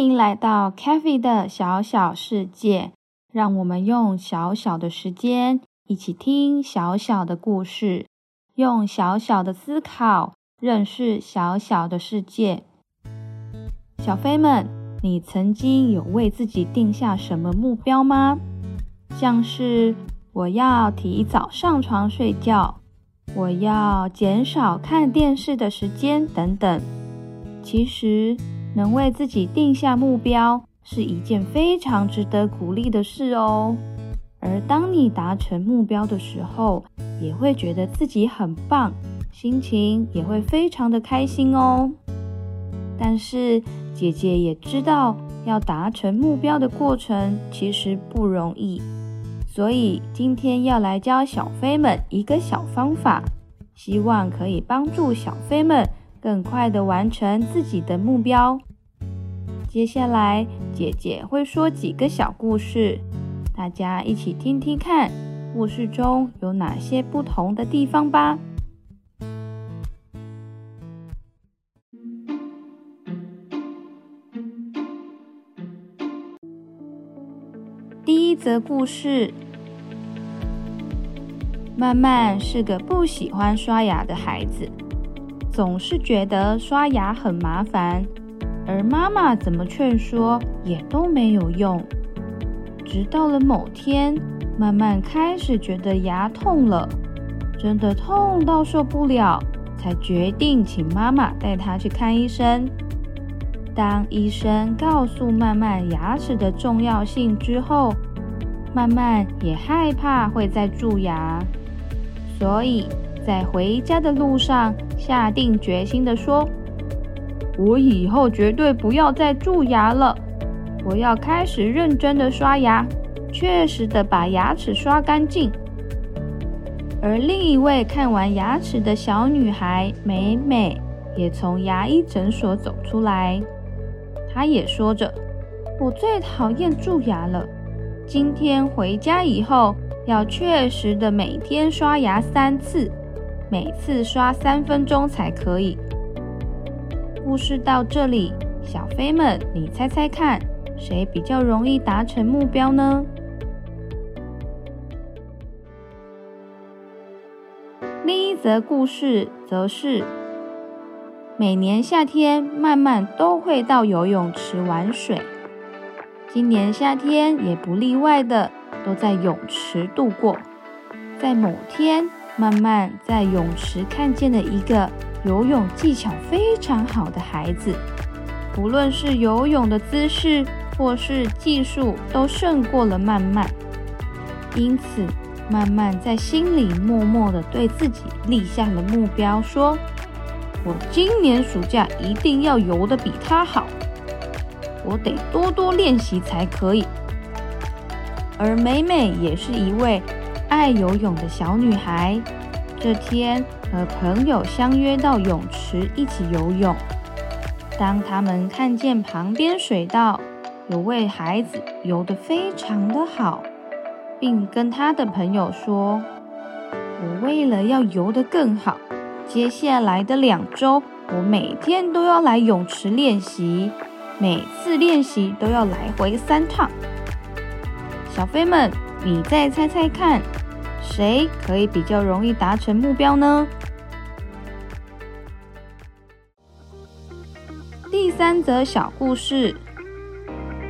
欢迎来到 CaFi 的小小世界，让我们用小小的时间一起听小小的故事，用小小的思考认识小小的世界。小飞们，你曾经有为自己定下什么目标吗？像是我要提早上床睡觉，我要减少看电视的时间等等。其实，能为自己定下目标是一件非常值得鼓励的事哦。而当你达成目标的时候，也会觉得自己很棒，心情也会非常的开心哦。但是姐姐也知道，要达成目标的过程其实不容易，所以今天要来教小飞们一个小方法，希望可以帮助小飞们。更快的完成自己的目标。接下来，姐姐会说几个小故事，大家一起听听看，故事中有哪些不同的地方吧。第一则故事：曼曼是个不喜欢刷牙的孩子。总是觉得刷牙很麻烦，而妈妈怎么劝说也都没有用。直到了某天，曼曼开始觉得牙痛了，真的痛到受不了，才决定请妈妈带她去看医生。当医生告诉曼曼牙齿的重要性之后，曼曼也害怕会再蛀牙，所以。在回家的路上，下定决心地说：“我以后绝对不要再蛀牙了，我要开始认真的刷牙，确实的把牙齿刷干净。”而另一位看完牙齿的小女孩美美也从牙医诊所走出来，她也说着：“我最讨厌蛀牙了，今天回家以后要确实的每天刷牙三次。”每次刷三分钟才可以。故事到这里，小飞们，你猜猜看，谁比较容易达成目标呢？另一则故事则是，每年夏天，曼曼都会到游泳池玩水。今年夏天也不例外的，都在泳池度过。在某天，曼曼在泳池看见了一个游泳技巧非常好的孩子，不论是游泳的姿势或是技术，都胜过了曼曼。因此，曼曼在心里默默地对自己立下了目标，说：“我今年暑假一定要游得比他好，我得多多练习才可以。”而美美也是一位。爱游泳的小女孩，这天和朋友相约到泳池一起游泳。当他们看见旁边水道有位孩子游得非常的好，并跟他的朋友说：“我为了要游得更好，接下来的两周我每天都要来泳池练习，每次练习都要来回三趟。”小飞们，你再猜猜看。谁可以比较容易达成目标呢？第三则小故事：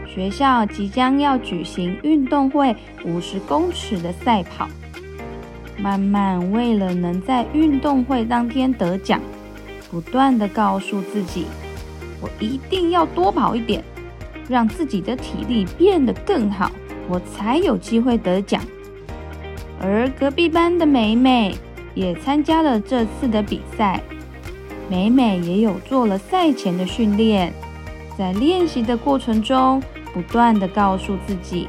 学校即将要举行运动会五十公尺的赛跑。慢慢为了能在运动会当天得奖，不断的告诉自己，我一定要多跑一点，让自己的体力变得更好，我才有机会得奖。而隔壁班的美美也参加了这次的比赛，美美也有做了赛前的训练，在练习的过程中，不断的告诉自己，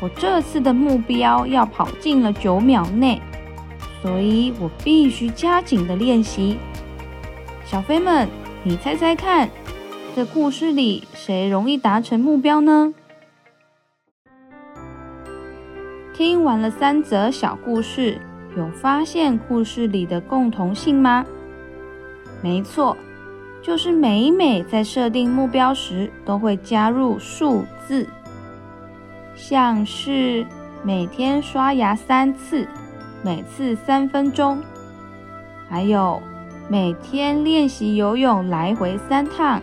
我这次的目标要跑进了九秒内。所以我必须加紧的练习。小飞们，你猜猜看，这故事里谁容易达成目标呢？听完了三则小故事，有发现故事里的共同性吗？没错，就是每每在设定目标时都会加入数字，像是每天刷牙三次。每次三分钟，还有每天练习游泳来回三趟，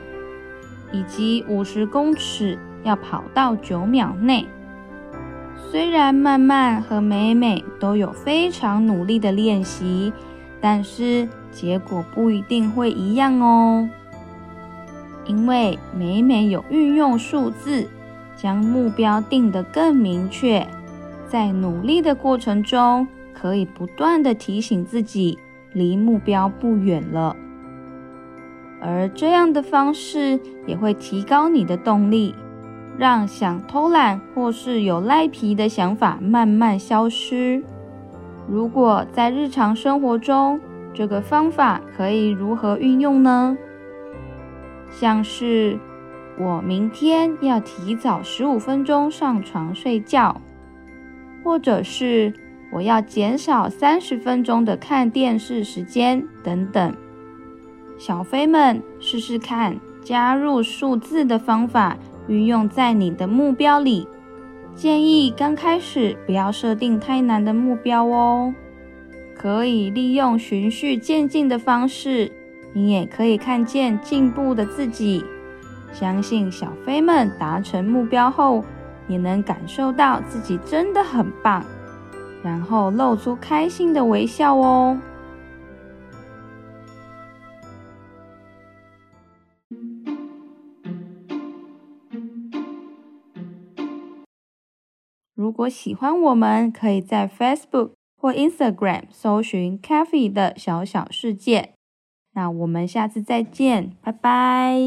以及五十公尺要跑到九秒内。虽然曼曼和美美都有非常努力的练习，但是结果不一定会一样哦。因为美美有运用数字，将目标定得更明确，在努力的过程中。可以不断的提醒自己，离目标不远了。而这样的方式也会提高你的动力，让想偷懒或是有赖皮的想法慢慢消失。如果在日常生活中，这个方法可以如何运用呢？像是我明天要提早十五分钟上床睡觉，或者是。我要减少三十分钟的看电视时间，等等。小飞们，试试看加入数字的方法，运用在你的目标里。建议刚开始不要设定太难的目标哦，可以利用循序渐进的方式，你也可以看见进步的自己。相信小飞们达成目标后，也能感受到自己真的很棒。然后露出开心的微笑哦。如果喜欢我们，可以在 Facebook 或 Instagram 搜寻 “CaFi 的小小世界”。那我们下次再见，拜拜。